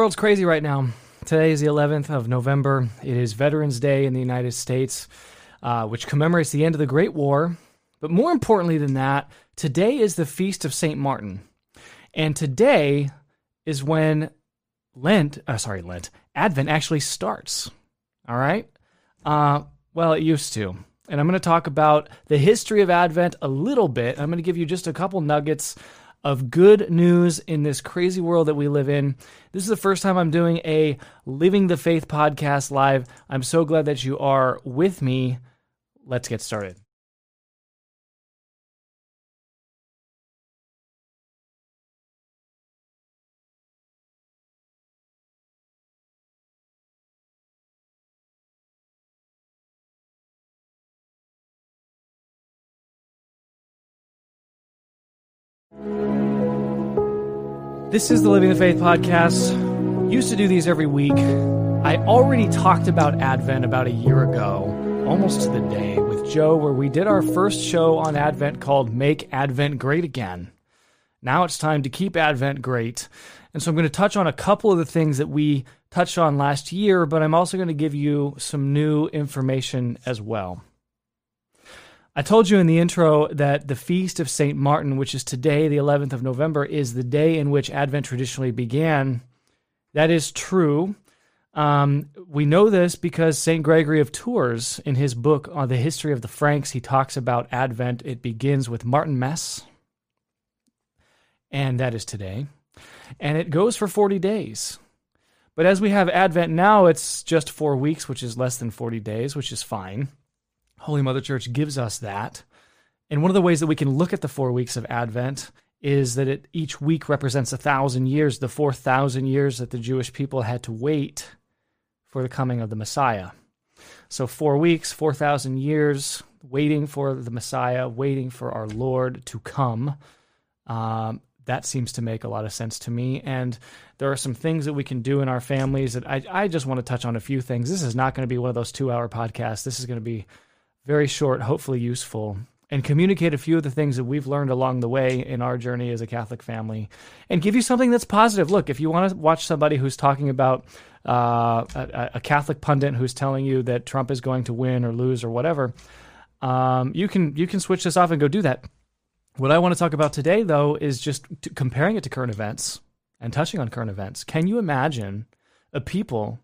World's crazy right now. Today is the 11th of November. It is Veterans Day in the United States, uh, which commemorates the end of the Great War. But more importantly than that, today is the Feast of St. Martin. And today is when Lent, uh, sorry, Lent, Advent actually starts. All right? Uh, well, it used to. And I'm going to talk about the history of Advent a little bit. I'm going to give you just a couple nuggets of good news in this crazy world that we live in. This is the first time I'm doing a Living the Faith podcast live. I'm so glad that you are with me. Let's get started. This is the Living the Faith podcast. Used to do these every week. I already talked about Advent about a year ago, almost to the day, with Joe, where we did our first show on Advent called Make Advent Great Again. Now it's time to keep Advent great. And so I'm going to touch on a couple of the things that we touched on last year, but I'm also going to give you some new information as well. I told you in the intro that the Feast of St. Martin, which is today, the 11th of November, is the day in which Advent traditionally began. That is true. Um, we know this because St. Gregory of Tours, in his book on the history of the Franks, he talks about Advent. It begins with Martinmas, and that is today. And it goes for 40 days. But as we have Advent now, it's just four weeks, which is less than 40 days, which is fine. Holy Mother Church gives us that. And one of the ways that we can look at the four weeks of Advent is that it, each week represents a thousand years, the 4,000 years that the Jewish people had to wait for the coming of the Messiah. So, four weeks, 4,000 years, waiting for the Messiah, waiting for our Lord to come. Um, that seems to make a lot of sense to me. And there are some things that we can do in our families that I, I just want to touch on a few things. This is not going to be one of those two hour podcasts. This is going to be very short, hopefully useful, and communicate a few of the things that we've learned along the way in our journey as a Catholic family and give you something that's positive. Look, if you want to watch somebody who's talking about uh, a, a, Catholic pundit who's telling you that Trump is going to win or lose or whatever, um, you can you can switch this off and go do that. What I want to talk about today, though, is just comparing it to current events and touching on current events. Can you imagine a people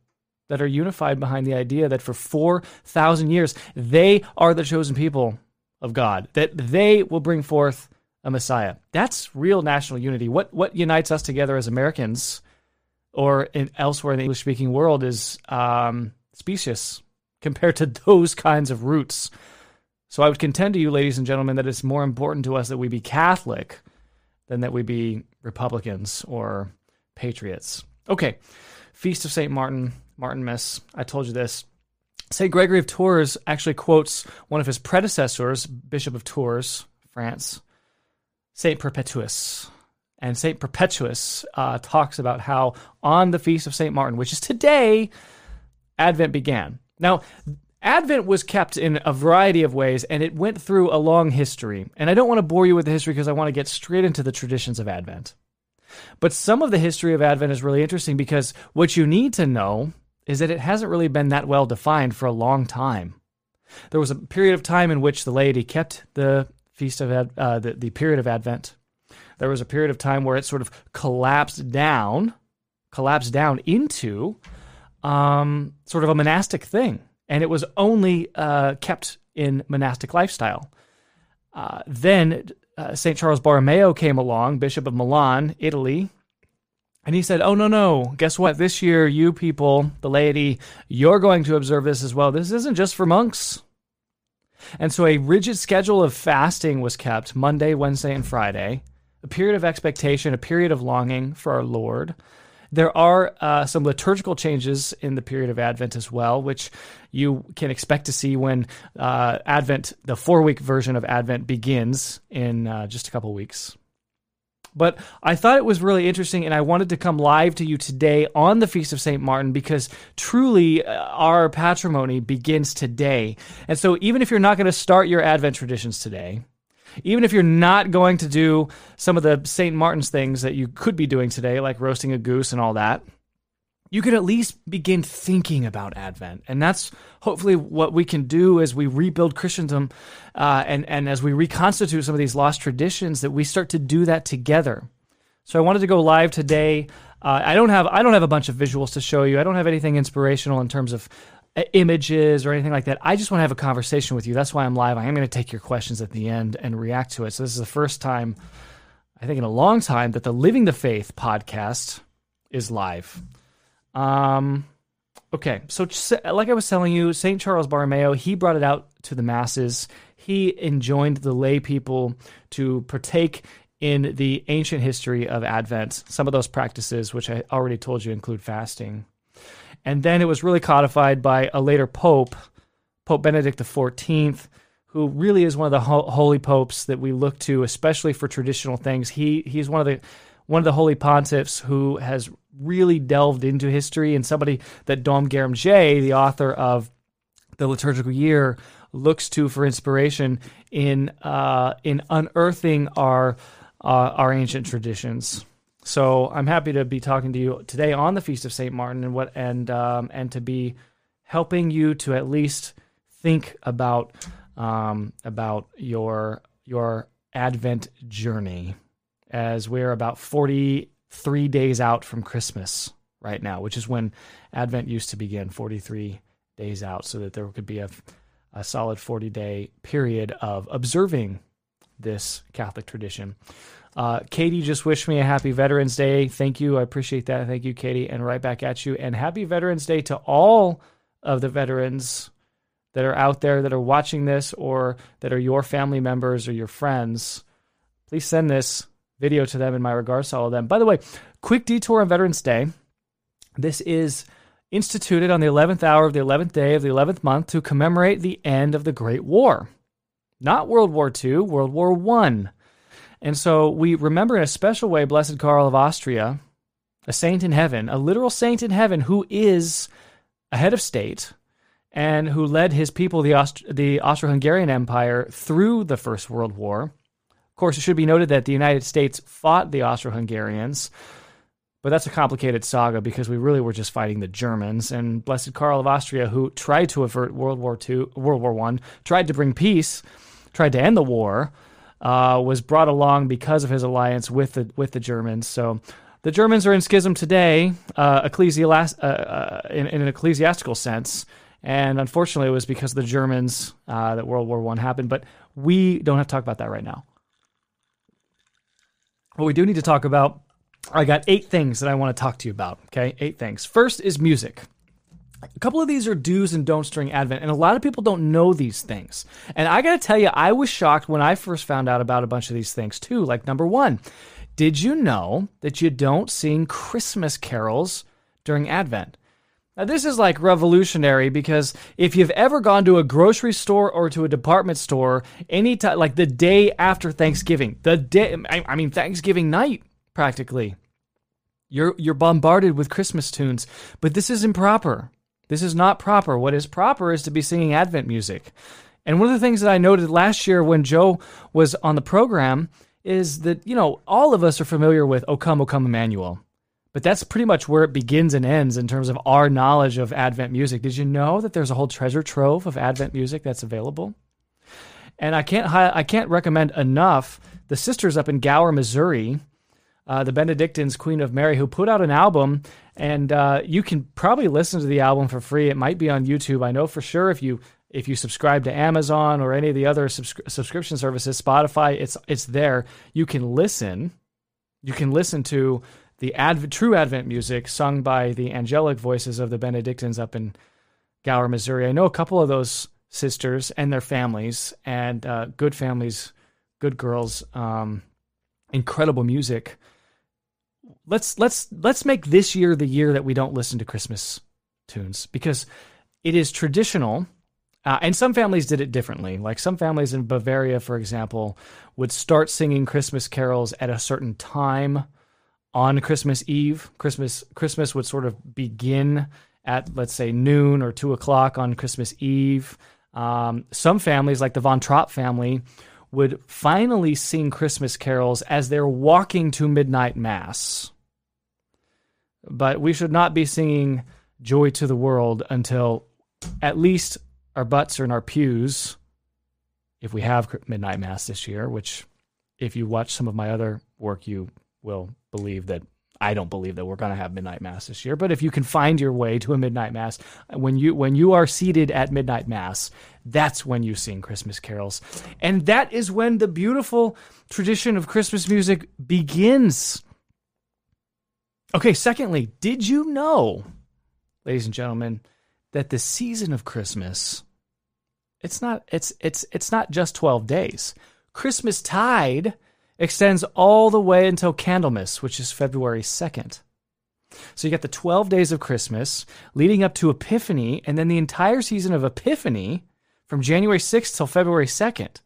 that are unified behind the idea that for 4,000 years they are the chosen people of God, that they will bring forth a Messiah. That's real national unity. What, what unites us together as Americans or in, elsewhere in the English speaking world is um, specious compared to those kinds of roots. So I would contend to you, ladies and gentlemen, that it's more important to us that we be Catholic than that we be Republicans or patriots. Okay, Feast of St. Martin. Martinmas. I told you this. St. Gregory of Tours actually quotes one of his predecessors, Bishop of Tours, France, St. Perpetuus. And St. Perpetuus uh, talks about how on the feast of St. Martin, which is today, Advent began. Now, Advent was kept in a variety of ways, and it went through a long history. And I don't want to bore you with the history because I want to get straight into the traditions of Advent. But some of the history of Advent is really interesting because what you need to know is that it hasn't really been that well defined for a long time. There was a period of time in which the laity kept the feast of Ad, uh, the, the period of Advent. There was a period of time where it sort of collapsed down, collapsed down into um, sort of a monastic thing, and it was only uh, kept in monastic lifestyle. Uh, then uh, St. Charles Borromeo came along, Bishop of Milan, Italy, and he said, Oh, no, no. Guess what? This year, you people, the laity, you're going to observe this as well. This isn't just for monks. And so a rigid schedule of fasting was kept Monday, Wednesday, and Friday, a period of expectation, a period of longing for our Lord. There are uh, some liturgical changes in the period of Advent as well, which you can expect to see when uh, Advent, the four week version of Advent, begins in uh, just a couple weeks. But I thought it was really interesting, and I wanted to come live to you today on the Feast of St. Martin because truly uh, our patrimony begins today. And so, even if you're not going to start your Advent traditions today, even if you're not going to do some of the St. Martin's things that you could be doing today, like roasting a goose and all that, you could at least begin thinking about Advent. And that's hopefully what we can do as we rebuild Christendom uh, and, and as we reconstitute some of these lost traditions, that we start to do that together. So I wanted to go live today. Uh, I don't have I don't have a bunch of visuals to show you. I don't have anything inspirational in terms of images or anything like that. I just want to have a conversation with you. That's why I'm live. I am going to take your questions at the end and react to it. So this is the first time, I think, in a long time that the Living the Faith podcast is live. Um, okay, so like I was telling you, Saint Charles Borromeo he brought it out to the masses. He enjoined the lay people to partake in the ancient history of Advent. Some of those practices, which I already told you, include fasting. And then it was really codified by a later pope, Pope Benedict XIV, who really is one of the ho- holy popes that we look to, especially for traditional things. He he's one of the one of the holy pontiffs who has really delved into history and somebody that Dom Guéranger, the author of the liturgical year, looks to for inspiration in uh, in unearthing our uh, our ancient traditions. So I'm happy to be talking to you today on the Feast of Saint Martin and what and um, and to be helping you to at least think about um, about your your Advent journey as we're about 43 days out from Christmas right now, which is when Advent used to begin, 43 days out, so that there could be a, a solid 40 day period of observing this Catholic tradition. Uh, Katie just wished me a happy Veterans Day. Thank you. I appreciate that. Thank you, Katie. And right back at you. And happy Veterans Day to all of the veterans that are out there that are watching this or that are your family members or your friends. Please send this video to them in my regards to all of them. By the way, quick detour on Veterans Day. This is instituted on the 11th hour of the 11th day of the 11th month to commemorate the end of the Great War. Not World War II, World War I. And so we remember in a special way Blessed Karl of Austria, a saint in heaven, a literal saint in heaven who is a head of state and who led his people, the, Aust- the Austro Hungarian Empire, through the First World War. Of course, it should be noted that the United States fought the Austro Hungarians, but that's a complicated saga because we really were just fighting the Germans. And Blessed Karl of Austria, who tried to avert World War II, World War One, tried to bring peace, tried to end the war uh, was brought along because of his alliance with the with the Germans. So the Germans are in schism today, uh, uh, uh, in, in, an ecclesiastical sense. And unfortunately, it was because of the Germans uh, that World War One happened. But we don't have to talk about that right now. What we do need to talk about, I got eight things that I want to talk to you about. Okay, eight things. First is music. A couple of these are do's and don'ts during Advent, and a lot of people don't know these things. And I got to tell you, I was shocked when I first found out about a bunch of these things too. Like, number one, did you know that you don't sing Christmas carols during Advent? Now, this is like revolutionary because if you've ever gone to a grocery store or to a department store, any time, like the day after Thanksgiving, the day, I mean, Thanksgiving night, practically, you're, you're bombarded with Christmas tunes, but this is improper. This is not proper. What is proper is to be singing Advent music. And one of the things that I noted last year when Joe was on the program is that, you know, all of us are familiar with O Come, O Come Emmanuel. But that's pretty much where it begins and ends in terms of our knowledge of Advent music. Did you know that there's a whole treasure trove of Advent music that's available? And I can't I can't recommend enough the sisters up in Gower, Missouri, uh, the Benedictines, Queen of Mary, who put out an album, and uh, you can probably listen to the album for free. It might be on YouTube. I know for sure if you if you subscribe to Amazon or any of the other subscri- subscription services, Spotify, it's it's there. You can listen. You can listen to the Advent, true Advent music sung by the angelic voices of the Benedictines up in Gower, Missouri. I know a couple of those sisters and their families, and uh, good families, good girls, um, incredible music. Let's let's let's make this year the year that we don't listen to Christmas tunes because it is traditional. Uh, and some families did it differently. Like some families in Bavaria, for example, would start singing Christmas carols at a certain time on Christmas Eve. Christmas Christmas would sort of begin at let's say noon or two o'clock on Christmas Eve. Um, some families, like the Von Trapp family, would finally sing Christmas carols as they're walking to midnight mass. But we should not be singing Joy to the World until at least our butts are in our pews, if we have midnight mass this year, which if you watch some of my other work, you will believe that I don't believe that we're going to have midnight mass this year, but if you can find your way to a midnight mass, when you when you are seated at midnight mass, that's when you sing Christmas carols. And that is when the beautiful tradition of Christmas music begins. Okay, secondly, did you know, ladies and gentlemen, that the season of Christmas it's not it's it's it's not just 12 days. Christmas tide extends all the way until Candlemas, which is February 2nd. So you got the 12 days of Christmas leading up to Epiphany, and then the entire season of Epiphany from January 6th till February 2nd.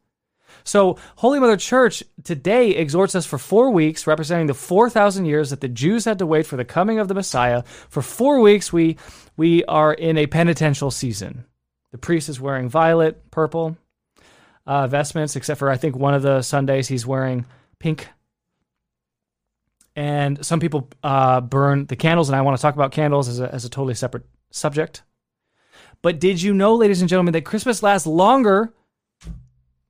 So, Holy Mother Church today exhorts us for four weeks, representing the 4,000 years that the Jews had to wait for the coming of the Messiah. For four weeks, we, we are in a penitential season. The priest is wearing violet, purple uh, vestments, except for I think one of the Sundays he's wearing pink. And some people uh, burn the candles, and I want to talk about candles as a, as a totally separate subject. But did you know, ladies and gentlemen, that Christmas lasts longer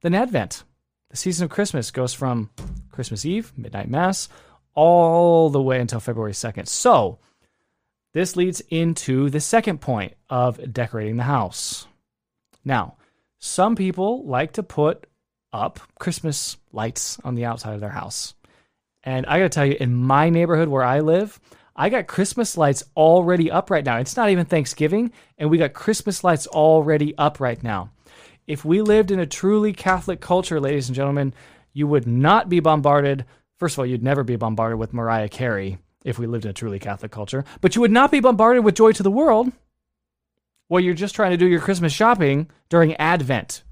than Advent? The season of Christmas goes from Christmas Eve, midnight mass, all the way until February 2nd. So, this leads into the second point of decorating the house. Now, some people like to put up Christmas lights on the outside of their house. And I got to tell you, in my neighborhood where I live, I got Christmas lights already up right now. It's not even Thanksgiving, and we got Christmas lights already up right now. If we lived in a truly Catholic culture, ladies and gentlemen, you would not be bombarded. First of all, you'd never be bombarded with Mariah Carey if we lived in a truly Catholic culture, but you would not be bombarded with Joy to the World while you're just trying to do your Christmas shopping during Advent.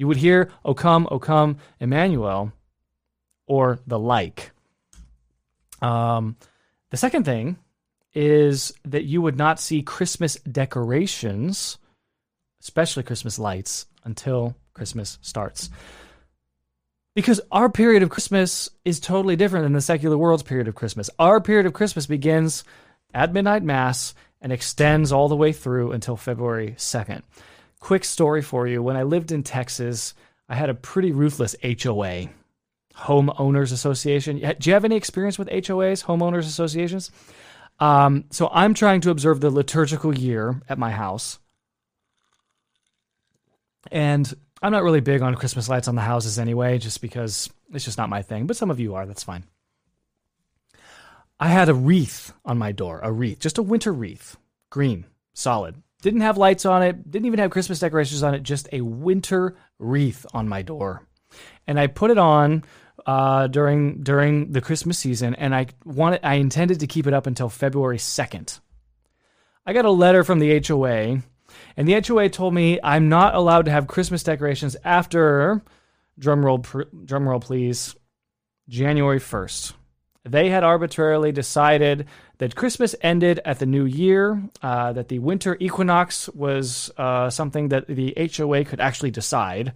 You would hear, O come, O come, Emmanuel, or the like. Um, the second thing is that you would not see Christmas decorations, especially Christmas lights, until Christmas starts. Because our period of Christmas is totally different than the secular world's period of Christmas. Our period of Christmas begins at midnight mass and extends all the way through until February 2nd. Quick story for you. When I lived in Texas, I had a pretty ruthless HOA, Homeowners Association. Do you have any experience with HOAs, Homeowners Associations? Um, so I'm trying to observe the liturgical year at my house. And I'm not really big on Christmas lights on the houses anyway, just because it's just not my thing. But some of you are, that's fine. I had a wreath on my door, a wreath, just a winter wreath, green, solid. Didn't have lights on it, didn't even have Christmas decorations on it, just a winter wreath on my door. And I put it on uh, during during the Christmas season, and I wanted I intended to keep it up until February second. I got a letter from the HOA, and the HOA told me I'm not allowed to have Christmas decorations after drumroll drumroll please January first. They had arbitrarily decided that Christmas ended at the new year, uh, that the winter equinox was uh, something that the HOA could actually decide.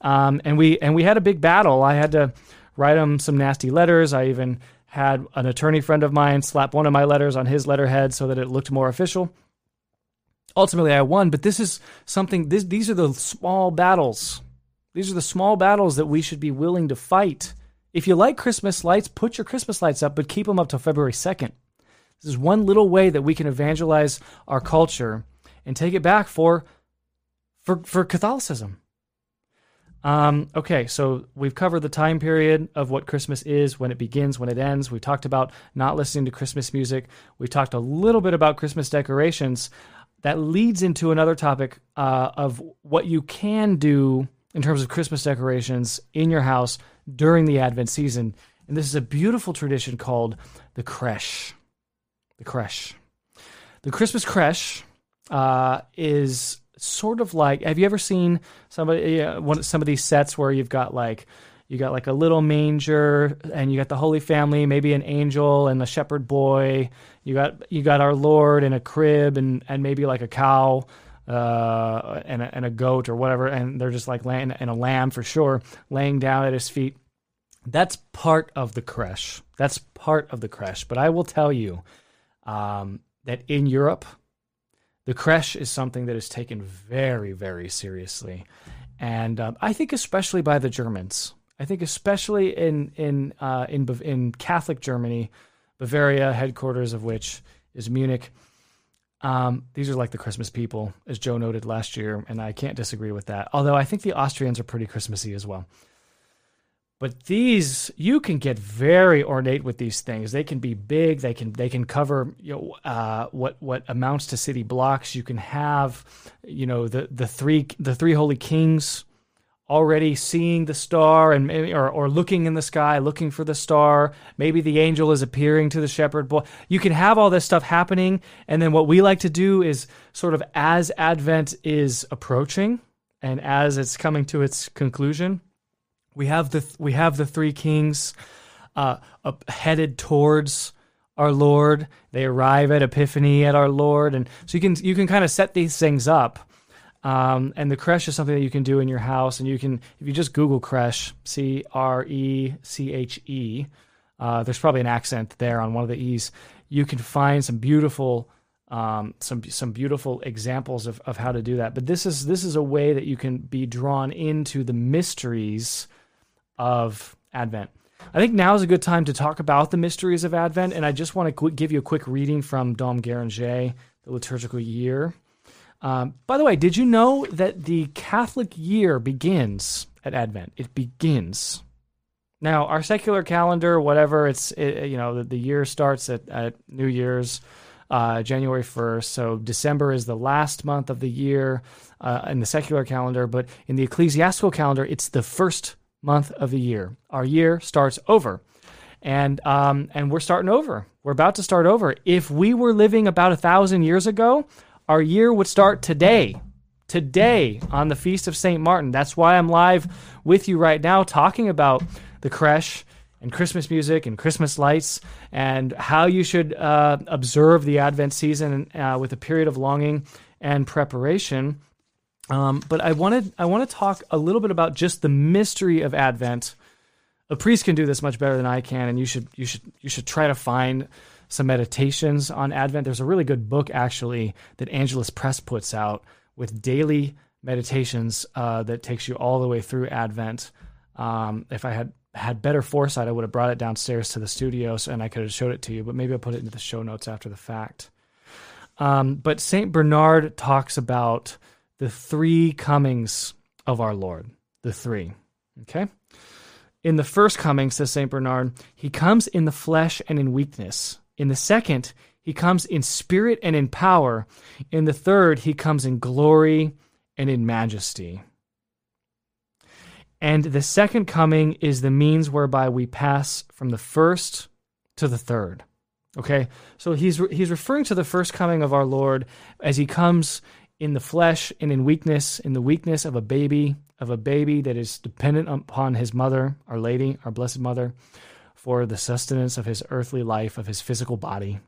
Um, and we and we had a big battle. I had to write them some nasty letters. I even had an attorney friend of mine slap one of my letters on his letterhead so that it looked more official. Ultimately, I won, but this is something. This, these are the small battles. These are the small battles that we should be willing to fight. If you like Christmas lights, put your Christmas lights up, but keep them up till February 2nd. This is one little way that we can evangelize our culture and take it back for for for Catholicism. Um, okay, so we've covered the time period of what Christmas is, when it begins, when it ends. We talked about not listening to Christmas music. We talked a little bit about Christmas decorations. That leads into another topic uh, of what you can do in terms of Christmas decorations in your house during the Advent season. And this is a beautiful tradition called the creche. The creche. The Christmas creche uh, is sort of like have you ever seen somebody uh, one some of these sets where you've got like you got like a little manger and you got the holy family maybe an angel and a shepherd boy you got you got our lord in a crib and and maybe like a cow uh, and, a, and a goat or whatever and they're just like laying and a lamb for sure laying down at his feet that's part of the creche that's part of the creche but i will tell you um, that in europe the creche is something that is taken very, very seriously, and um, I think especially by the Germans. I think especially in in uh, in in Catholic Germany, Bavaria, headquarters of which is Munich. Um, these are like the Christmas people, as Joe noted last year, and I can't disagree with that. Although I think the Austrians are pretty Christmassy as well. But these, you can get very ornate with these things. They can be big. They can they can cover you know uh, what what amounts to city blocks. You can have you know the the three the three holy kings already seeing the star and maybe, or or looking in the sky, looking for the star. Maybe the angel is appearing to the shepherd boy. You can have all this stuff happening, and then what we like to do is sort of as Advent is approaching and as it's coming to its conclusion we have the we have the three kings uh, headed towards our Lord. They arrive at Epiphany at our Lord, and so you can you can kind of set these things up. Um, and the creche is something that you can do in your house, and you can if you just Google creche, C R E C H E. Uh, there's probably an accent there on one of the e's. You can find some beautiful um, some some beautiful examples of, of how to do that. But this is this is a way that you can be drawn into the mysteries of Advent. I think now is a good time to talk about the mysteries of Advent, and I just want to give you a quick reading from Dom Guéranger, the liturgical year. Um, by the way, did you know that the Catholic year begins at Advent? It begins. Now, our secular calendar, whatever, it's it, you know the, the, year starts at, at New Year's, uh, January first. So December is the last month of the year uh, in the secular calendar, but in the ecclesiastical calendar, it's the first month of the year. Our year starts over. And um, and we're starting over. We're about to start over. If we were living about a thousand years ago, our year would start today. Today on the feast of Saint Martin. That's why I'm live with you right now talking about the creche and Christmas music and Christmas lights and how you should uh, observe the Advent season uh, with a period of longing and preparation. Um, but I wanted I want to talk a little bit about just the mystery of Advent. A priest can do this much better than I can, and you should you should you should try to find some meditations on Advent. There's a really good book actually that Angelus Press puts out with daily meditations uh, that takes you all the way through Advent. Um, if I had had better foresight, I would have brought it downstairs to the studios and I could have showed it to you. But maybe I'll put it into the show notes after the fact. Um, but Saint Bernard talks about the three comings of our Lord. The three. Okay? In the first coming, says St. Bernard, he comes in the flesh and in weakness. In the second, he comes in spirit and in power. In the third, he comes in glory and in majesty. And the second coming is the means whereby we pass from the first to the third. Okay? So he's he's referring to the first coming of our Lord as he comes in the flesh and in weakness, in the weakness of a baby, of a baby that is dependent upon his mother, Our Lady, our Blessed Mother, for the sustenance of his earthly life, of his physical body.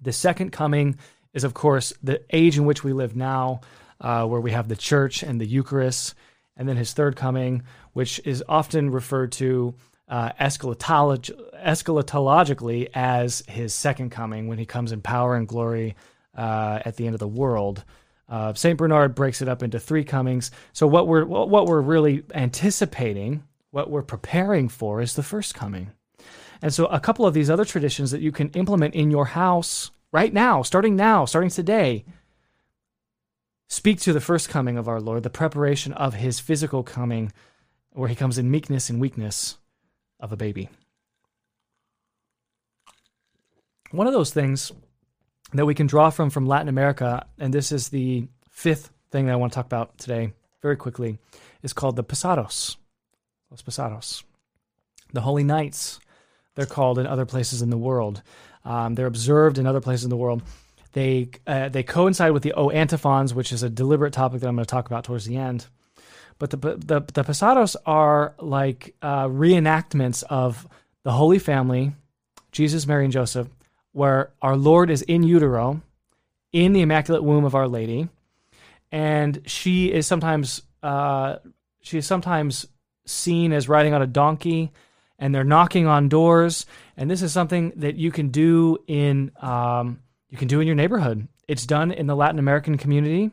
The second coming is, of course, the age in which we live now, uh, where we have the church and the Eucharist. And then his third coming, which is often referred to uh, eschatolog- eschatologically as his second coming, when he comes in power and glory uh, at the end of the world. Uh, Saint Bernard breaks it up into three comings. So what we're what we're really anticipating, what we're preparing for, is the first coming. And so a couple of these other traditions that you can implement in your house right now, starting now, starting today, speak to the first coming of our Lord, the preparation of His physical coming, where He comes in meekness and weakness of a baby. One of those things that we can draw from from Latin America, and this is the fifth thing that I want to talk about today, very quickly, is called the Posados. Los Posados. The Holy Nights, they're called in other places in the world. Um, they're observed in other places in the world. They uh, they coincide with the O antiphons, which is a deliberate topic that I'm going to talk about towards the end. But the the, the Posados are like uh, reenactments of the Holy Family, Jesus, Mary, and Joseph, where our Lord is in utero, in the Immaculate Womb of Our Lady, and she is sometimes uh, she is sometimes seen as riding on a donkey, and they're knocking on doors, and this is something that you can do in um, you can do in your neighborhood. It's done in the Latin American community.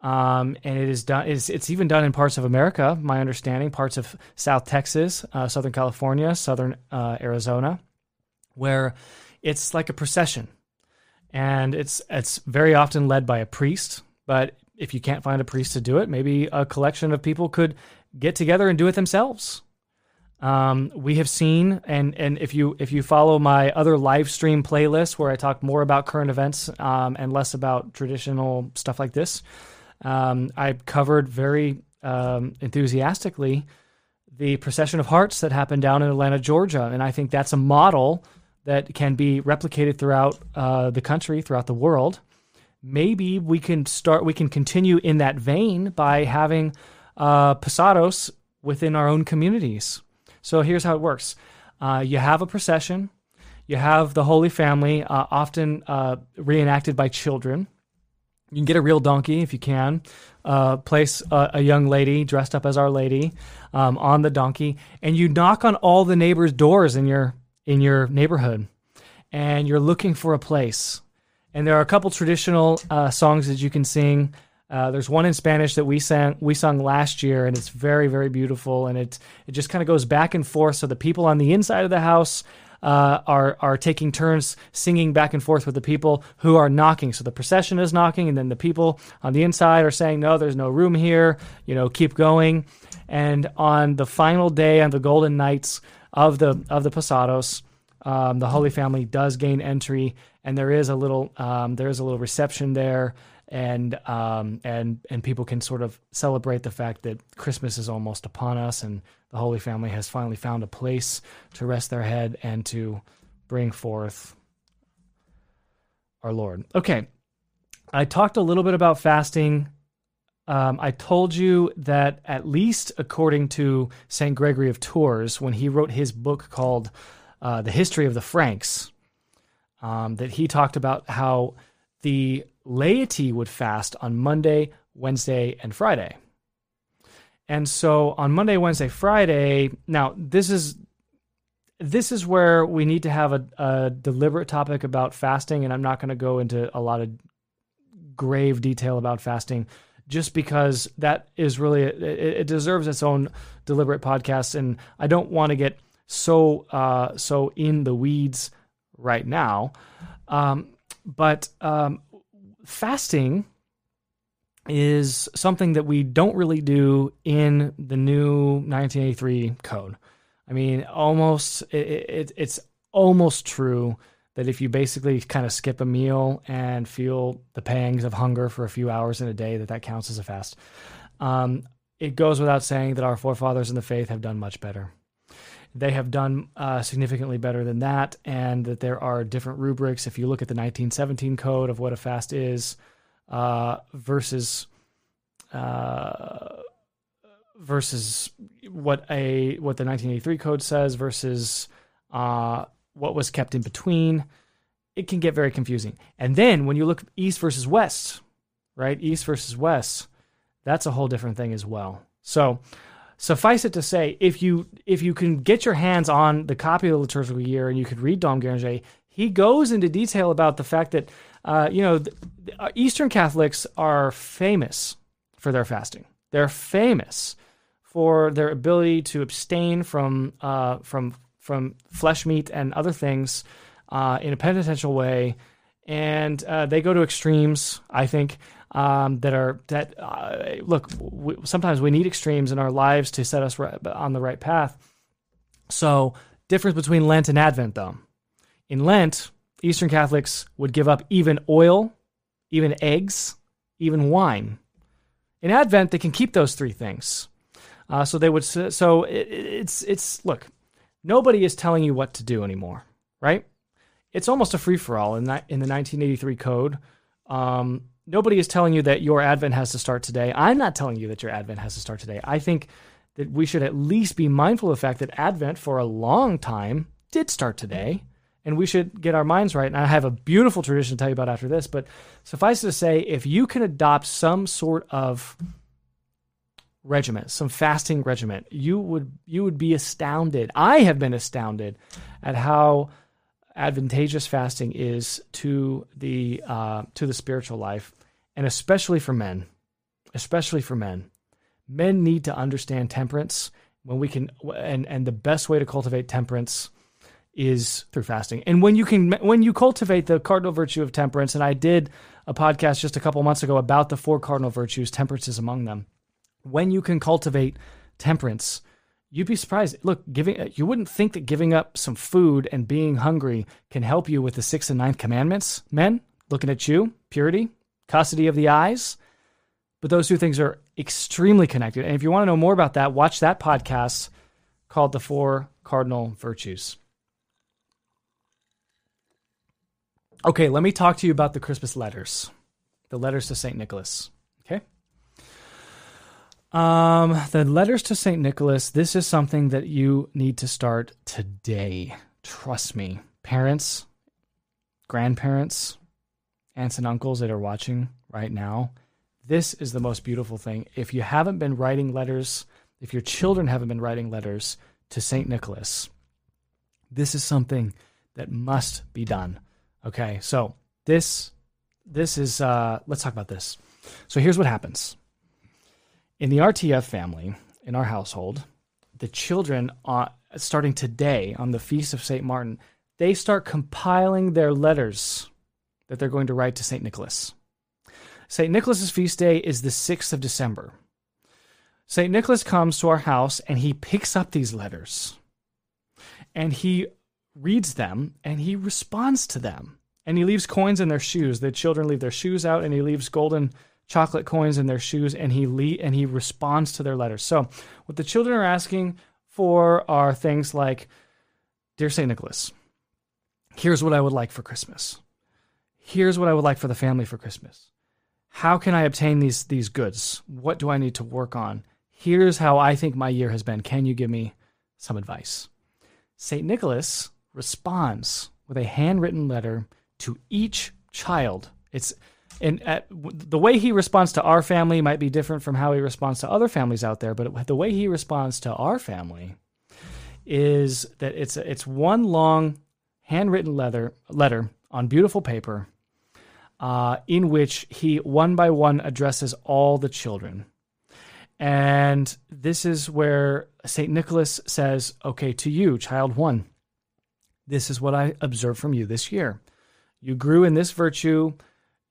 Um, and it is done. It's, it's, even done in parts of America. My understanding, parts of South Texas, uh, Southern California, Southern uh, Arizona, where it's like a procession, and it's it's very often led by a priest. But if you can't find a priest to do it, maybe a collection of people could get together and do it themselves. Um, we have seen, and and if you if you follow my other live stream playlist where I talk more about current events um, and less about traditional stuff like this, um, I covered very um, enthusiastically the procession of hearts that happened down in Atlanta, Georgia, and I think that's a model that can be replicated throughout uh, the country, throughout the world. Maybe we can start, we can continue in that vein by having uh, posados within our own communities. So here's how it works uh, you have a procession, you have the Holy Family, uh, often uh, reenacted by children. You can get a real donkey if you can. Uh, place a, a, young lady dressed up as Our Lady um, on the donkey, and you knock on all the neighbors' doors in your in your neighborhood and you're looking for a place. And there are a couple traditional uh, songs that you can sing. Uh, there's one in Spanish that we sang we sung last year, and it's very very beautiful. And it it just kind of goes back and forth. So the people on the inside of the house uh, are are taking turns singing back and forth with the people who are knocking. So the procession is knocking, and then the people on the inside are saying, "No, there's no room here. You know, keep going." And on the final day, on the golden nights, of the of the Posados. Um, the Holy Family does gain entry, and there is a little um, there is a little reception there, and um, and and people can sort of celebrate the fact that Christmas is almost upon us, and the Holy Family has finally found a place to rest their head and to bring forth our Lord. Okay, I talked a little bit about fasting um, I told you that, at least according to St. Gregory of Tours, when he wrote his book called uh, The History of the Franks, um, that he talked about how the laity would fast on Monday, Wednesday, and Friday. And so on Monday, Wednesday, Friday, now this is this is where we need to have a, a deliberate topic about fasting, and I'm not going to go into a lot of grave detail about fasting just because that is really it, it deserves its own deliberate podcast, and I don't want to get so uh, so in the weeds right now. Um, but um, fasting is something that we don't really do in the new 1983 code. I mean, almost it, it, it's almost true that if you basically kind of skip a meal and feel the pangs of hunger for a few hours in a day, that that counts as a fast. Um, it goes without saying that our forefathers in the faith have done much better. They have done uh, significantly better than that, and that there are different rubrics. If you look at the 1917 code of what a fast is uh, versus uh, versus what a what the 1983 code says versus uh, what was kept in between. It can get very confusing. And then when you look east versus west, right? East versus west, that's a whole different thing as well. So suffice it to say, if you if you can get your hands on the copy of the liturgical year and you could read Dom Guéranger, he goes into detail about the fact that uh, you know uh, Eastern Catholics are famous for their fasting. They're famous for their ability to abstain from uh, from from flesh meat and other things uh, in a penitential way, and uh, they go to extremes. I think um, that are that uh, look. We, sometimes we need extremes in our lives to set us right, on the right path. So, difference between Lent and Advent, though. In Lent, Eastern Catholics would give up even oil, even eggs, even wine. In Advent, they can keep those three things. Uh, so they would. So it, it's it's look. Nobody is telling you what to do anymore, right? It's almost a free for all in that in the 1983 code. Um, nobody is telling you that your Advent has to start today. I'm not telling you that your Advent has to start today. I think that we should at least be mindful of the fact that Advent for a long time did start today. And we should get our minds right. And I have a beautiful tradition to tell you about after this. But suffice it to say, if you can adopt some sort of regiment, some fasting regiment, you would you would be astounded. I have been astounded at how advantageous fasting is to the uh, to the spiritual life, and especially for men, especially for men. Men need to understand temperance when we can, and and the best way to cultivate temperance is through fasting. And when you can, when you cultivate the cardinal virtue of temperance, and I did a podcast just a couple months ago about the four cardinal virtues, temperance is among them. When you can cultivate temperance, you'd be surprised. Look, giving you wouldn't think that giving up some food and being hungry can help you with the sixth and ninth commandments. Men, looking at you, purity, custody of the eyes. But those two things are extremely connected. And if you want to know more about that, watch that podcast called The Four Cardinal Virtues. Okay, let me talk to you about the Christmas letters, the letters to St. Nicholas. Um, the letters to St. Nicholas, this is something that you need to start today. Trust me. Parents, grandparents, aunts and uncles that are watching right now, this is the most beautiful thing. If you haven't been writing letters, if your children haven't been writing letters to St. Nicholas, this is something that must be done. Okay, so this this is uh, let's talk about this. So here's what happens in the RTF family, in our household, the children, uh, starting today on the Feast of St. Martin, they start compiling their letters that they're going to write to St. Nicholas. St. Nicholas's feast day is the 6th of December. St. Nicholas comes to our house and he picks up these letters and he reads them and he responds to them. And he leaves coins in their shoes. The children leave their shoes out and he leaves golden chocolate coins in their shoes and he le- and he responds to their letters. So what the children are asking for are things like Dear St. Nicholas, here's what I would like for Christmas. Here's what I would like for the family for Christmas. How can I obtain these these goods? What do I need to work on? Here's how I think my year has been. Can you give me some advice? St. Nicholas responds with a handwritten letter to each child. It's and at, the way he responds to our family might be different from how he responds to other families out there. But the way he responds to our family is that it's it's one long handwritten letter letter on beautiful paper, uh, in which he one by one addresses all the children. And this is where St. Nicholas says, Okay, to you, child one, this is what I observed from you this year. You grew in this virtue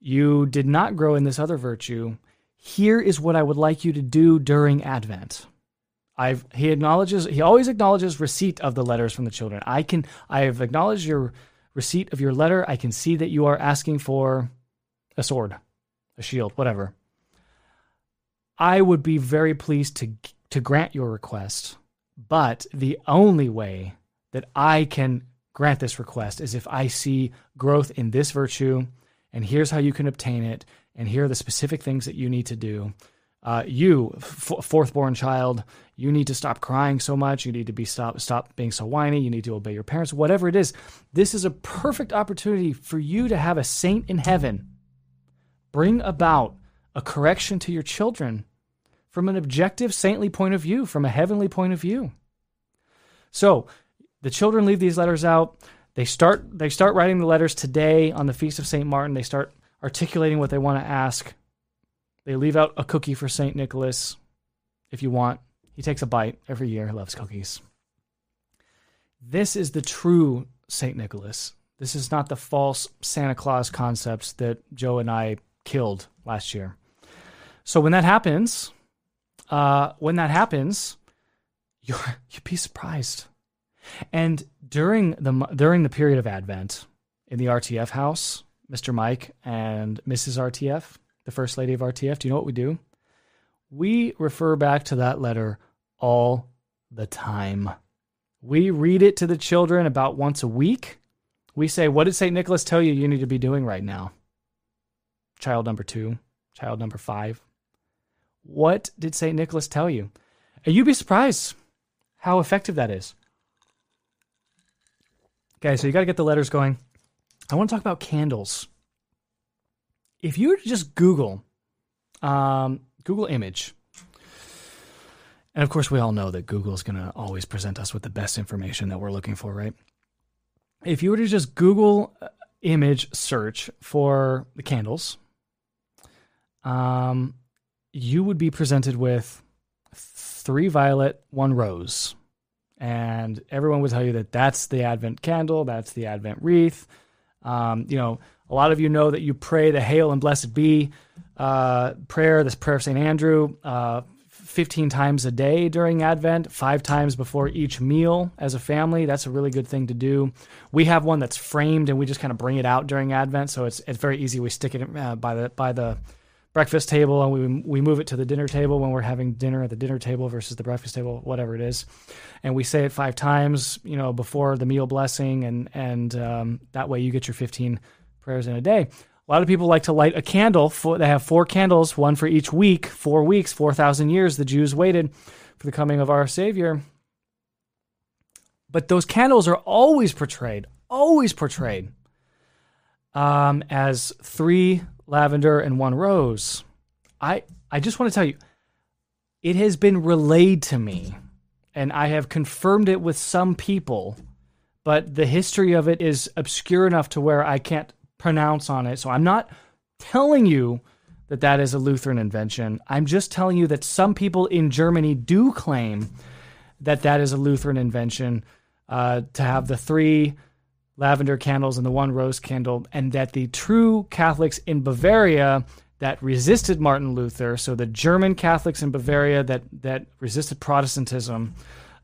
you did not grow in this other virtue. Here is what I would like you to do during Advent. I've he acknowledges he always acknowledges receipt of the letters from the children. I can I have acknowledged your receipt of your letter. I can see that you are asking for a sword, a shield, whatever. I would be very pleased to to grant your request, but the only way that I can grant this request is if I see growth in this virtue and here's how you can obtain it, and here are the specific things that you need to do. Uh, you, f- fourth born child, you need to stop crying so much. You need to be stop stop being so whiny. You need to obey your parents. Whatever it is, this is a perfect opportunity for you to have a saint in heaven bring about a correction to your children from an objective saintly point of view, from a heavenly point of view. So the children leave these letters out. They start they start writing the letters today on the feast of Saint Martin. They start articulating what they want to ask. They leave out a cookie for Saint Nicholas if you want. He takes a bite every year. He loves cookies. This is the true St. Nicholas. This is not the false Santa Claus concepts that Joe and I killed last year. So when that happens, uh, when that happens, you're you'd be surprised. And during the during the period of Advent in the RTF house, Mr. Mike and Mrs. RTF, the First Lady of RTF, do you know what we do? we refer back to that letter all the time. We read it to the children about once a week. We say, What did St. Nicholas tell you you need to be doing right now? Child number two, child number five. What did St. Nicholas tell you? And you'd be surprised how effective that is. Okay, so you got to get the letters going. I want to talk about candles. If you were to just Google um, Google image. And of course, we all know that Google is going to always present us with the best information that we're looking for, right? If you were to just Google uh, image search for the candles, um, you would be presented with three violet, one rose. And everyone would tell you that that's the Advent candle, that's the Advent wreath. Um, you know, a lot of you know that you pray the Hail and Blessed Be uh, prayer, this prayer of St. Andrew, uh, 15 times a day during Advent, five times before each meal as a family. That's a really good thing to do. We have one that's framed and we just kind of bring it out during Advent. So it's, it's very easy. We stick it uh, by the, by the, breakfast table and we we move it to the dinner table when we're having dinner at the dinner table versus the breakfast table whatever it is and we say it five times you know before the meal blessing and and um, that way you get your 15 prayers in a day a lot of people like to light a candle. For, they have four candles, one for each week, four weeks, 4,000 years. The Jews waited for the coming of our Savior. But those candles are always portrayed, always portrayed um, as three lavender and one rose. I, I just want to tell you, it has been relayed to me, and I have confirmed it with some people, but the history of it is obscure enough to where I can't pronounce on it. So I'm not telling you that that is a Lutheran invention. I'm just telling you that some people in Germany do claim that that is a Lutheran invention uh, to have the three lavender candles and the one rose candle, and that the true Catholics in Bavaria that resisted Martin Luther, so the German Catholics in Bavaria that that resisted Protestantism,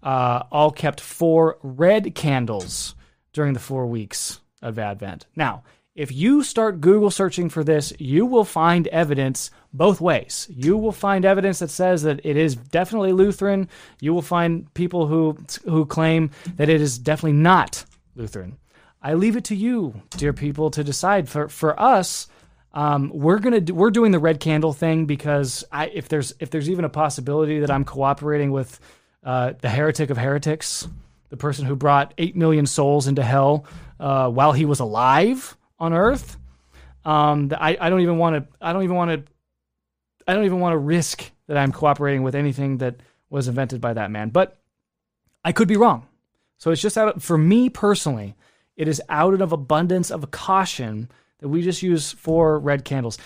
uh, all kept four red candles during the four weeks of Advent. Now, if you start Google searching for this, you will find evidence both ways. You will find evidence that says that it is definitely Lutheran. You will find people who who claim that it is definitely not Lutheran. I leave it to you, dear people, to decide. For for us, um, we're gonna do, we're doing the red candle thing because I, if there's if there's even a possibility that I'm cooperating with uh, the heretic of heretics, the person who brought eight million souls into hell uh, while he was alive on Earth. Um, I, I don't even want to. I don't even want to. I don't even want to risk that I'm cooperating with anything that was invented by that man. But I could be wrong. So it's just out of, for me personally. It is out of abundance of caution that we just use four red candles.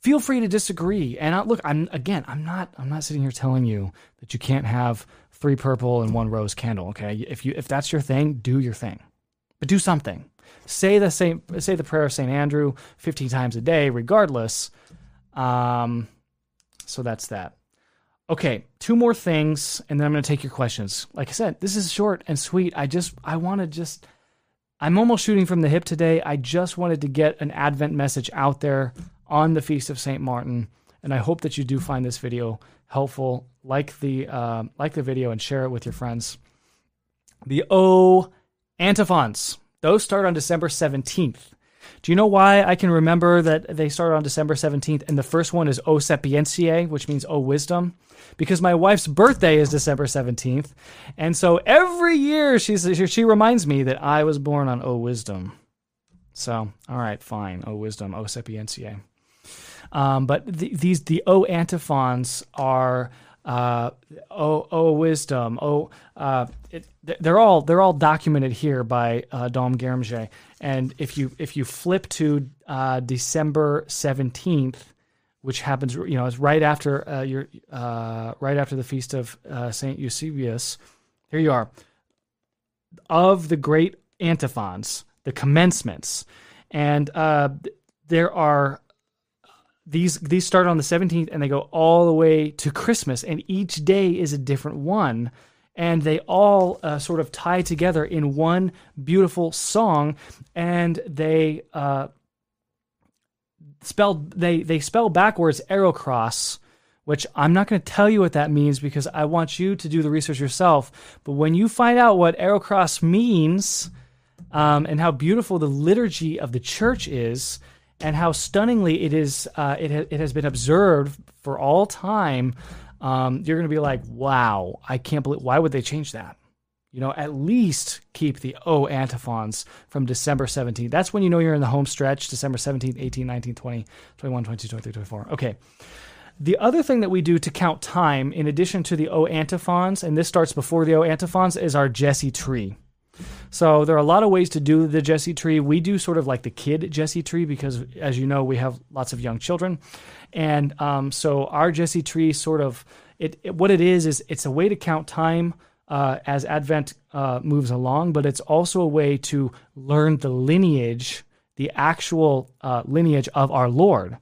Feel free to disagree. And I, look, I'm again, I'm not, I'm not sitting here telling you that you can't have three purple and one rose candle. Okay, if you if that's your thing, do your thing, but do something. Say the same. Say the prayer of Saint Andrew fifteen times a day, regardless. Um, so that's that. Okay, two more things, and then I'm going to take your questions. Like I said, this is short and sweet. I just I want to just. I'm almost shooting from the hip today. I just wanted to get an Advent message out there on the feast of Saint Martin, and I hope that you do find this video helpful. Like the uh, like the video and share it with your friends. The O antiphons. Those start on December 17th. Do you know why I can remember that they started on December 17th and the first one is O Sapientia, which means O Wisdom? Because my wife's birthday is December 17th. And so every year she's, she reminds me that I was born on O Wisdom. So, all right, fine. O Wisdom, O Sapientia. Um, but the, these, the O antiphons are uh, oh, oh, wisdom, oh, uh, it, they're all they're all documented here by uh, Dom Guéranger. And if you if you flip to uh, December seventeenth, which happens, you know, is right after uh, your uh, right after the feast of uh, Saint Eusebius. Here you are, of the great antiphons, the commencements, and uh, there are these these start on the 17th and they go all the way to Christmas, and each day is a different one, and they all uh, sort of tie together in one beautiful song, and they uh, spell they they spell backwards Ero-Cras, which I'm not going to tell you what that means because I want you to do the research yourself. But when you find out what Ero-Cras means um, and how beautiful the liturgy of the church is and how stunningly it is uh, it, ha- it has been observed for all time um, you're going to be like wow i can't believe why would they change that? You know at least keep the o antiphons from december 17th that's when you know you're in the home stretch december 17th 18 19 20 21 22 23 24 okay. The other thing that we do to count time in addition to the o antiphons and this starts before the o antiphons is our jesse tree so there are a lot of ways to do the Jesse tree. We do sort of like the kid Jesse tree because, as you know, we have lots of young children, and um, so our Jesse tree sort of it, it, what it is is it's a way to count time uh, as Advent uh, moves along, but it's also a way to learn the lineage, the actual uh, lineage of our Lord.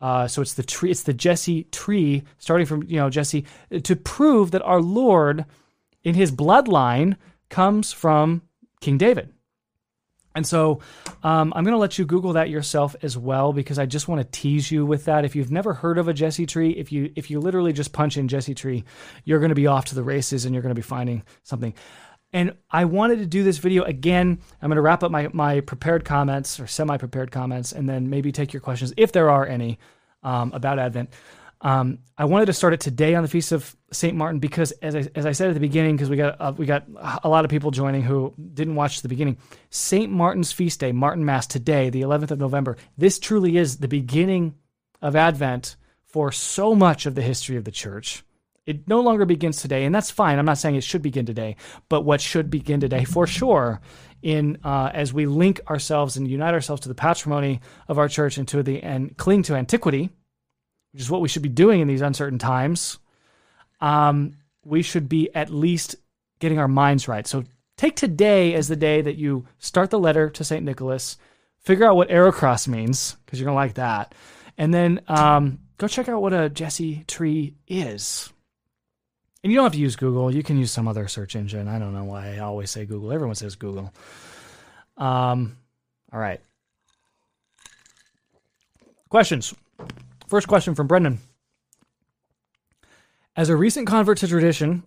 Uh, so it's the tree, it's the Jesse tree, starting from you know Jesse, to prove that our Lord, in His bloodline, comes from King David. And so um, I'm going to let you Google that yourself as well because I just want to tease you with that. If you've never heard of a Jesse tree, if you if you literally just punch in Jesse tree, you're going to be off to the races and you're going to be finding something. And I wanted to do this video again. I'm going to wrap up my, my prepared comments or semi prepared comments and then maybe take your questions if there are any um, about Advent. Um, I wanted to start it today on the feast of Saint Martin because, as I, as I said at the beginning, because we got uh, we got a lot of people joining who didn't watch the beginning. Saint Martin's feast day, Martin Mass today, the 11th of November. This truly is the beginning of Advent for so much of the history of the Church. It no longer begins today, and that's fine. I'm not saying it should begin today, but what should begin today for sure, in uh, as we link ourselves and unite ourselves to the patrimony of our church and to the and cling to antiquity which is what we should be doing in these uncertain times, um, we should be at least getting our minds right. So take today as the day that you start the letter to St. Nicholas, figure out what Ero-Cras means, because you're going to like that. And then um, go check out what a Jesse tree is. And you don't have to use Google. You can use some other search engine. I don't know why I always say Google. Everyone says Google. Um, all right. Questions? First question from Brendan. As a recent convert to tradition,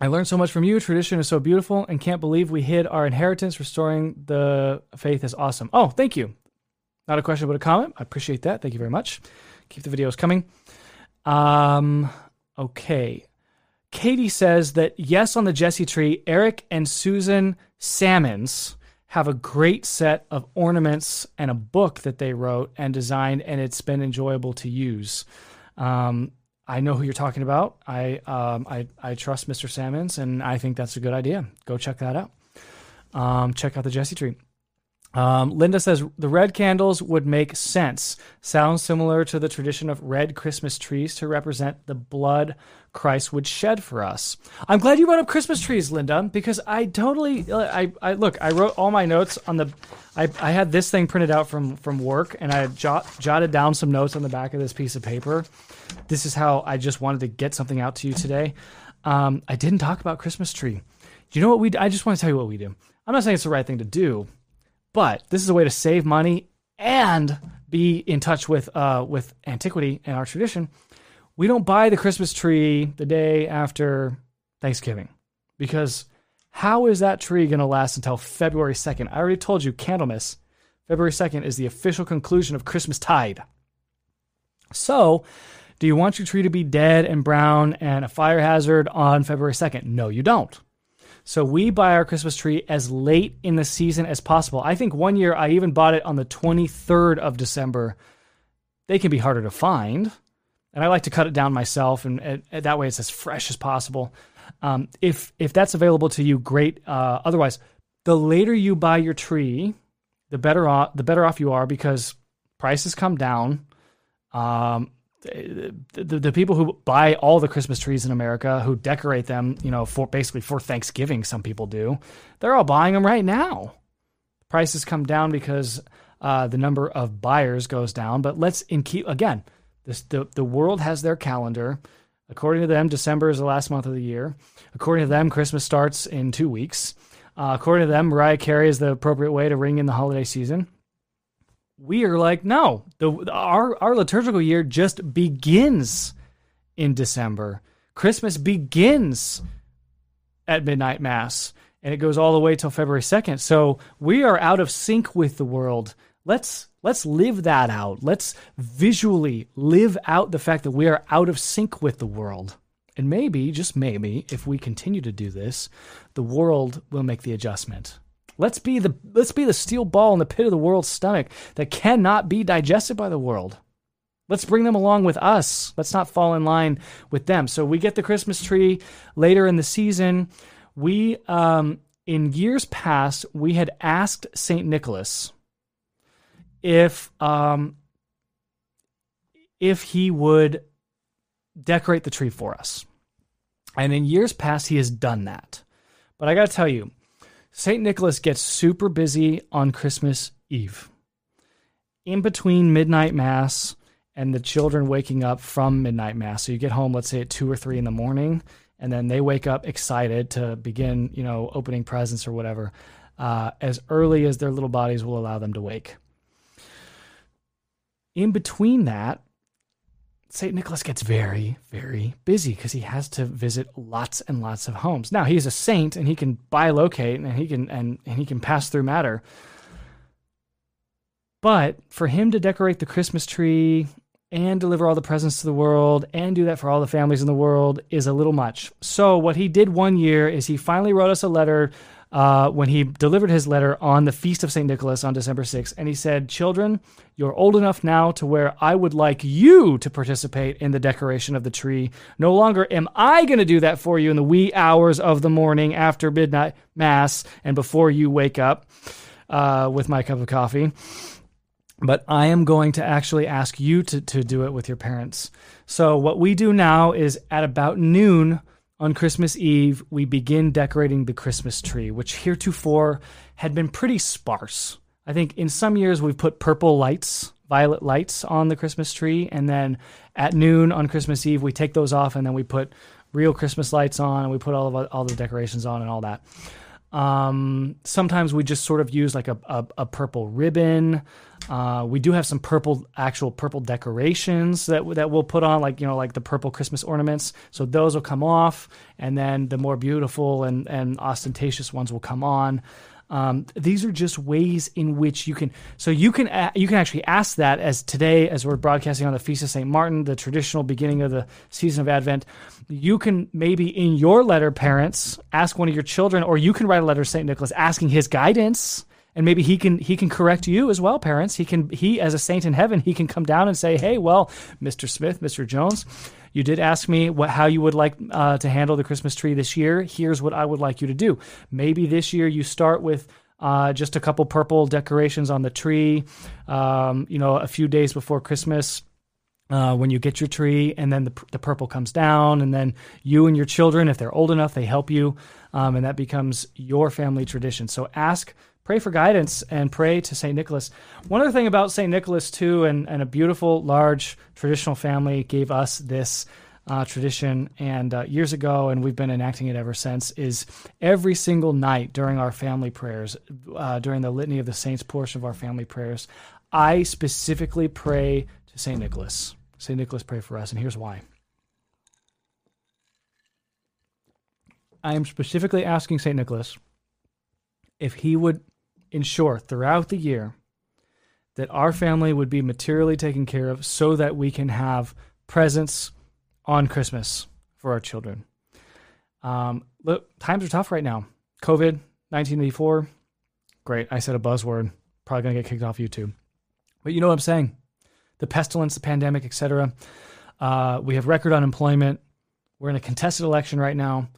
I learned so much from you. Tradition is so beautiful and can't believe we hid our inheritance. Restoring the faith is awesome. Oh, thank you. Not a question, but a comment. I appreciate that. Thank you very much. Keep the videos coming. Um, okay. Katie says that yes, on the Jesse tree, Eric and Susan Sammons have a great set of ornaments and a book that they wrote and designed, and it's been enjoyable to use. Um, I know who you're talking about. I, um, I I trust Mr. Sammons, and I think that's a good idea. Go check that out. Um, check out the Jesse tree. Um, Linda says the red candles would make sense. Sounds similar to the tradition of red Christmas trees to represent the blood Christ would shed for us. I'm glad you brought up Christmas trees, Linda, because I totally, I, I look, I wrote all my notes on the, I, I had this thing printed out from from work, and I jot, jotted down some notes on the back of this piece of paper. This is how I just wanted to get something out to you today. Um, I didn't talk about Christmas tree. Do you know what we? I just want to tell you what we do. I'm not saying it's the right thing to do but this is a way to save money and be in touch with uh, with antiquity and our tradition. We don't buy the Christmas tree the day after Thanksgiving because how is that tree going to last until February 2nd? I already told you Candlemas, February 2nd is the official conclusion of Christmas tide. So, do you want your tree to be dead and brown and a fire hazard on February 2nd? No, you don't. So we buy our Christmas tree as late in the season as possible. I think one year I even bought it on the 23rd of December. They can be harder to find. And I like to cut it down myself, and, and that way it's as fresh as possible. Um, if if that's available to you, great. Uh, otherwise, the later you buy your tree, the better off the better off you are because prices come down. Um, the, the, people who buy all the Christmas trees in America, who decorate them, you know, for basically for Thanksgiving, some people do, they're all buying them right now. Prices come down because uh, the number of buyers goes down. But let's in keep again, this, the the world has their calendar. According to them, December is the last month of the year. According to them, Christmas starts in two weeks. Uh, according to them, Mariah Carey is the appropriate way to ring in the holiday season. We are like, no, the, our, our liturgical year just begins in December. Christmas begins at midnight mass and it goes all the way till February 2nd. So we are out of sync with the world. Let's let's live that out. Let's visually live out the fact that we are out of sync with the world. And maybe, just maybe, if we continue to do this, the world will make the adjustment. Let's be the let's be the steel ball in the pit of the world's stomach that cannot be digested by the world. Let's bring them along with us. Let's not fall in line with them. So we get the Christmas tree later in the season. We um, in years past we had asked Saint Nicholas if um, if he would decorate the tree for us. And in years past, he has done that. But I got to tell you, St. Nicholas gets super busy on Christmas Eve. In between midnight mass and the children waking up from midnight mass. So you get home, let's say at two or three in the morning, and then they wake up excited to begin, you know, opening presents or whatever, uh, as early as their little bodies will allow them to wake. In between that, St. Nicholas gets very, very busy because he has to visit lots and lots of homes. Now he's a saint and he can bilocate and he can and, and he can pass through matter. But for him to decorate the Christmas tree and deliver all the presents to the world and do that for all the families in the world is a little much. So what he did one year is he finally wrote us a letter uh, when he delivered his letter on the feast of St. Nicholas on December 6th. And he said, Children, you're old enough now to where I would like you to participate in the decoration of the tree. No longer am I going to do that for you in the wee hours of the morning after midnight mass and before you wake up uh, with my cup of coffee. But I am going to actually ask you to, to do it with your parents. So, what we do now is at about noon, on Christmas Eve, we begin decorating the Christmas tree, which heretofore had been pretty sparse. I think in some years we've put purple lights, violet lights on the Christmas tree, and then at noon on Christmas Eve we take those off and then we put real Christmas lights on and we put all of all the decorations on and all that. Um, sometimes we just sort of use like a, a, a purple ribbon. Uh, we do have some purple, actual purple decorations that that we'll put on, like you know, like the purple Christmas ornaments. So those will come off, and then the more beautiful and and ostentatious ones will come on. Um, these are just ways in which you can. So you can uh, you can actually ask that as today, as we're broadcasting on the feast of Saint Martin, the traditional beginning of the season of Advent. You can maybe in your letter, parents, ask one of your children, or you can write a letter to Saint Nicholas asking his guidance and maybe he can he can correct you as well parents he can he as a saint in heaven he can come down and say hey well mr smith mr jones you did ask me what, how you would like uh, to handle the Christmas tree this year. Here's what I would like you to do. Maybe this year you start with uh, just a couple purple decorations on the tree. Um, you know, a few days before Christmas. Uh, when you get your tree, and then the, the purple comes down, and then you and your children, if they're old enough, they help you, um, and that becomes your family tradition. So ask pray for guidance and pray to St. Nicholas. One other thing about St. Nicholas, too, and, and a beautiful, large traditional family gave us this uh, tradition and uh, years ago, and we've been enacting it ever since, is every single night during our family prayers, uh, during the Litany of the Saints portion of our family prayers, I specifically pray to St. Nicholas. St. Nicholas, pray for us, and here's why. I am specifically asking St. Nicholas if he would ensure throughout the year that our family would be materially taken care of so that we can have presents on Christmas for our children. Um, look, times are tough right now. COVID, 1984. Great. I said a buzzword. Probably going to get kicked off YouTube. But you know what I'm saying? The pestilence, the pandemic, etc. Uh, we have record unemployment. We're in a contested election right now.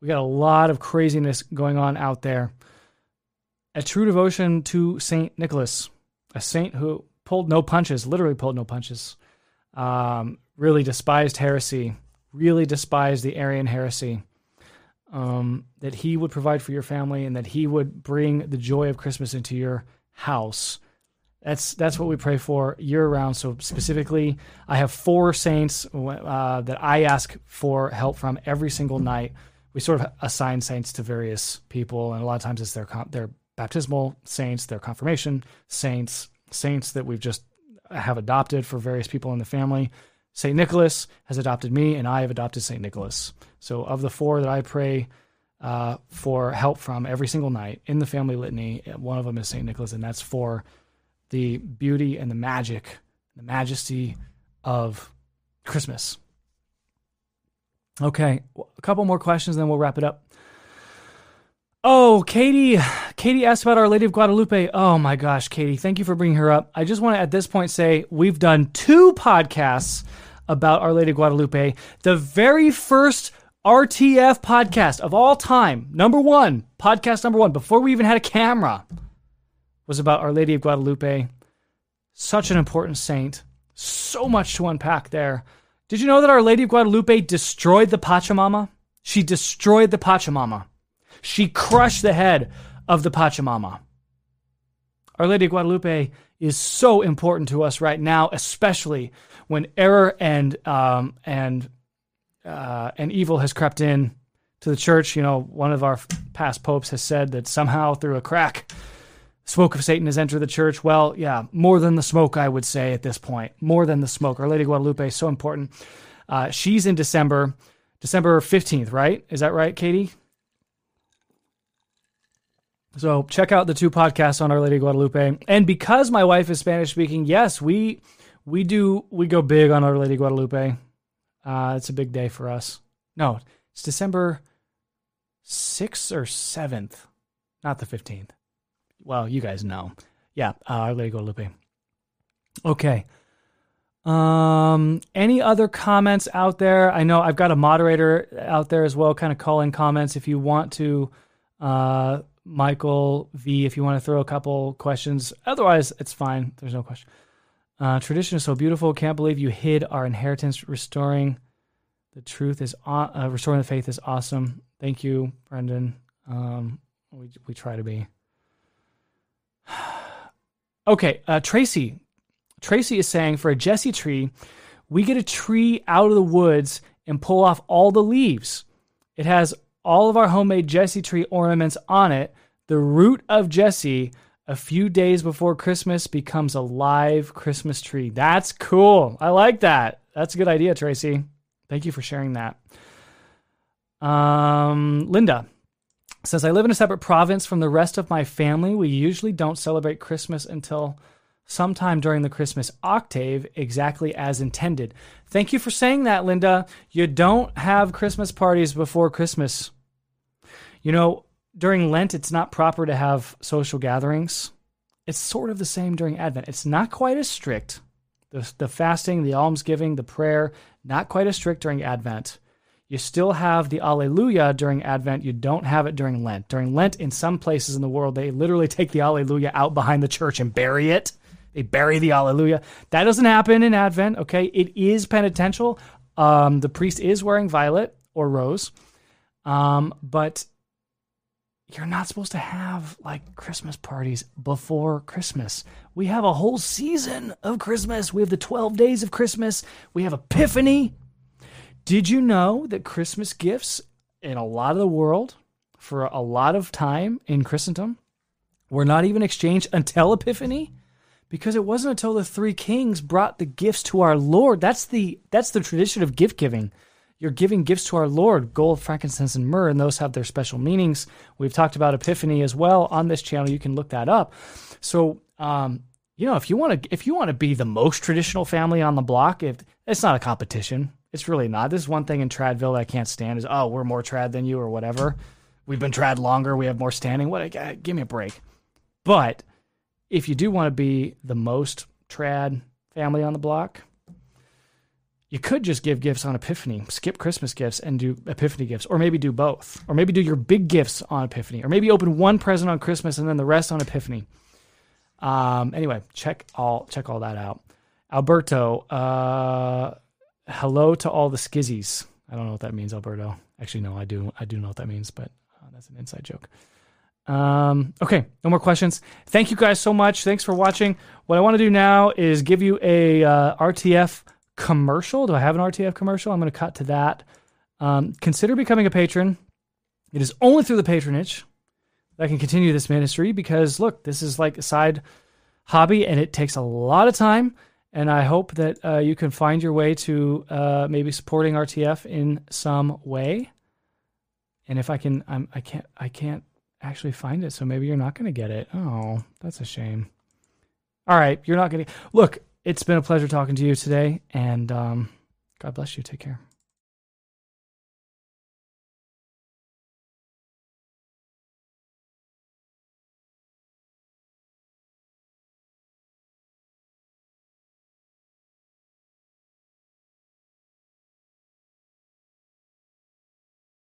We got a lot of craziness going on out there. A true devotion to Saint Nicholas, a saint who pulled no punches, literally pulled no punches. Um, really despised heresy, really despised the Arian heresy. Um, that he would provide for your family and that he would bring the joy of Christmas into your house. That's that's what we pray for year round. So specifically, I have four saints uh, that I ask for help from every single night. We sort of assign saints to various people, and a lot of times it's their their baptismal saints, their confirmation saints, saints that we've just have adopted for various people in the family. St. Nicholas has adopted me, and I have adopted St. Nicholas. So, of the four that I pray uh, for help from every single night in the family litany, one of them is St. Nicholas, and that's for the beauty and the magic, the majesty of Christmas. Okay, a couple more questions, then we'll wrap it up. Oh, Katie, Katie asked about Our Lady of Guadalupe. Oh my gosh, Katie, thank you for bringing her up. I just want to at this point say we've done two podcasts about Our Lady of Guadalupe. The very first RTF podcast of all time, number one, podcast number one, before we even had a camera, was about Our Lady of Guadalupe. Such an important saint. So much to unpack there. Did you know that Our Lady of Guadalupe destroyed the Pachamama? She destroyed the Pachamama. She crushed the head of the Pachamama. Our Lady of Guadalupe is so important to us right now, especially when error and um, and uh, and evil has crept in to the church. You know, one of our past popes has said that somehow through a crack, smoke of Satan has entered the church. Well, yeah, more than the smoke, I would say at this point, more than the smoke. Our Lady Guadalupe is so important. Uh, she's in December, December fifteenth, right? Is that right, Katie? So check out the two podcasts on Our Lady Guadalupe. And because my wife is Spanish speaking, yes, we we do we go big on Our Lady Guadalupe. Uh, it's a big day for us. No, it's December sixth or seventh, not the fifteenth. Well, you guys know. Yeah, uh, Our Lady Guadalupe. Okay. Um, any other comments out there? I know I've got a moderator out there as well, kind of calling comments. If you want to, uh, Michael V, if you want to throw a couple questions. Otherwise, it's fine. There's no question. Uh, tradition is so beautiful. Can't believe you hid our inheritance. Restoring the truth is uh, restoring the faith is awesome. Thank you, Brendan. Um, we we try to be. okay, uh, Tracy. Tracy is saying for a Jesse tree, we get a tree out of the woods and pull off all the leaves. It has all of our homemade Jesse tree ornaments on it. The root of Jesse, a few days before Christmas, becomes a live Christmas tree. That's cool. I like that. That's a good idea, Tracy. Thank you for sharing that. Um, Linda says, I live in a separate province from the rest of my family. We usually don't celebrate Christmas until sometime during the Christmas octave, exactly as intended. Thank you for saying that, Linda. You don't have Christmas parties before Christmas. You know, during Lent, it's not proper to have social gatherings. It's sort of the same during Advent. It's not quite as strict. The, the fasting, the almsgiving, the prayer, not quite as strict during Advent. You still have the Alleluia during Advent. You don't have it during Lent. During Lent, in some places in the world, they literally take the Alleluia out behind the church and bury it. They bury the Alleluia. That doesn't happen in Advent, okay? It is penitential. Um, the priest is wearing violet or rose, um, but you're not supposed to have like Christmas parties before Christmas. We have a whole season of Christmas. We have the 12 days of Christmas. We have Epiphany. Did you know that Christmas gifts in a lot of the world for a lot of time in Christendom were not even exchanged until Epiphany? Because it wasn't until the three kings brought the gifts to our Lord. That's the that's the tradition of gift giving. You're giving gifts to our Lord, gold, frankincense, and myrrh, and those have their special meanings. We've talked about Epiphany as well on this channel. You can look that up. So um, you know, if you want to, if you want to be the most traditional family on the block, if it's not a competition, it's really not. This is one thing in Tradville that I can't stand is, oh, we're more trad than you or whatever. We've been trad longer. We have more standing. What? Give me a break. But if you do want to be the most trad family on the block, you could just give gifts on Epiphany, skip Christmas gifts and do Epiphany gifts, or maybe do both, or maybe do your big gifts on Epiphany, or maybe open one present on Christmas and then the rest on Epiphany. Um, anyway, check all check all that out. Alberto, uh, hello to all the skizzies. I don't know what that means, Alberto. Actually, no, I do. I do know what that means, but uh, that's an inside joke. Um, okay, no more questions. Thank you guys so much. Thanks for watching. What I want to do now is give you a uh, RTF commercial. Do I have an RTF commercial? I'm going to cut to that. Um, consider becoming a patron. It is only through the patronage that I can continue this ministry because look, this is like a side hobby and it takes a lot of time. And I hope that uh, you can find your way to uh, maybe supporting RTF in some way. And if I can, I'm, I can't, I can't actually find it. So maybe you're not going to get it. Oh, that's a shame. All right, you're not going to look. It's been a pleasure talking to you today, and um, God bless you. Take care.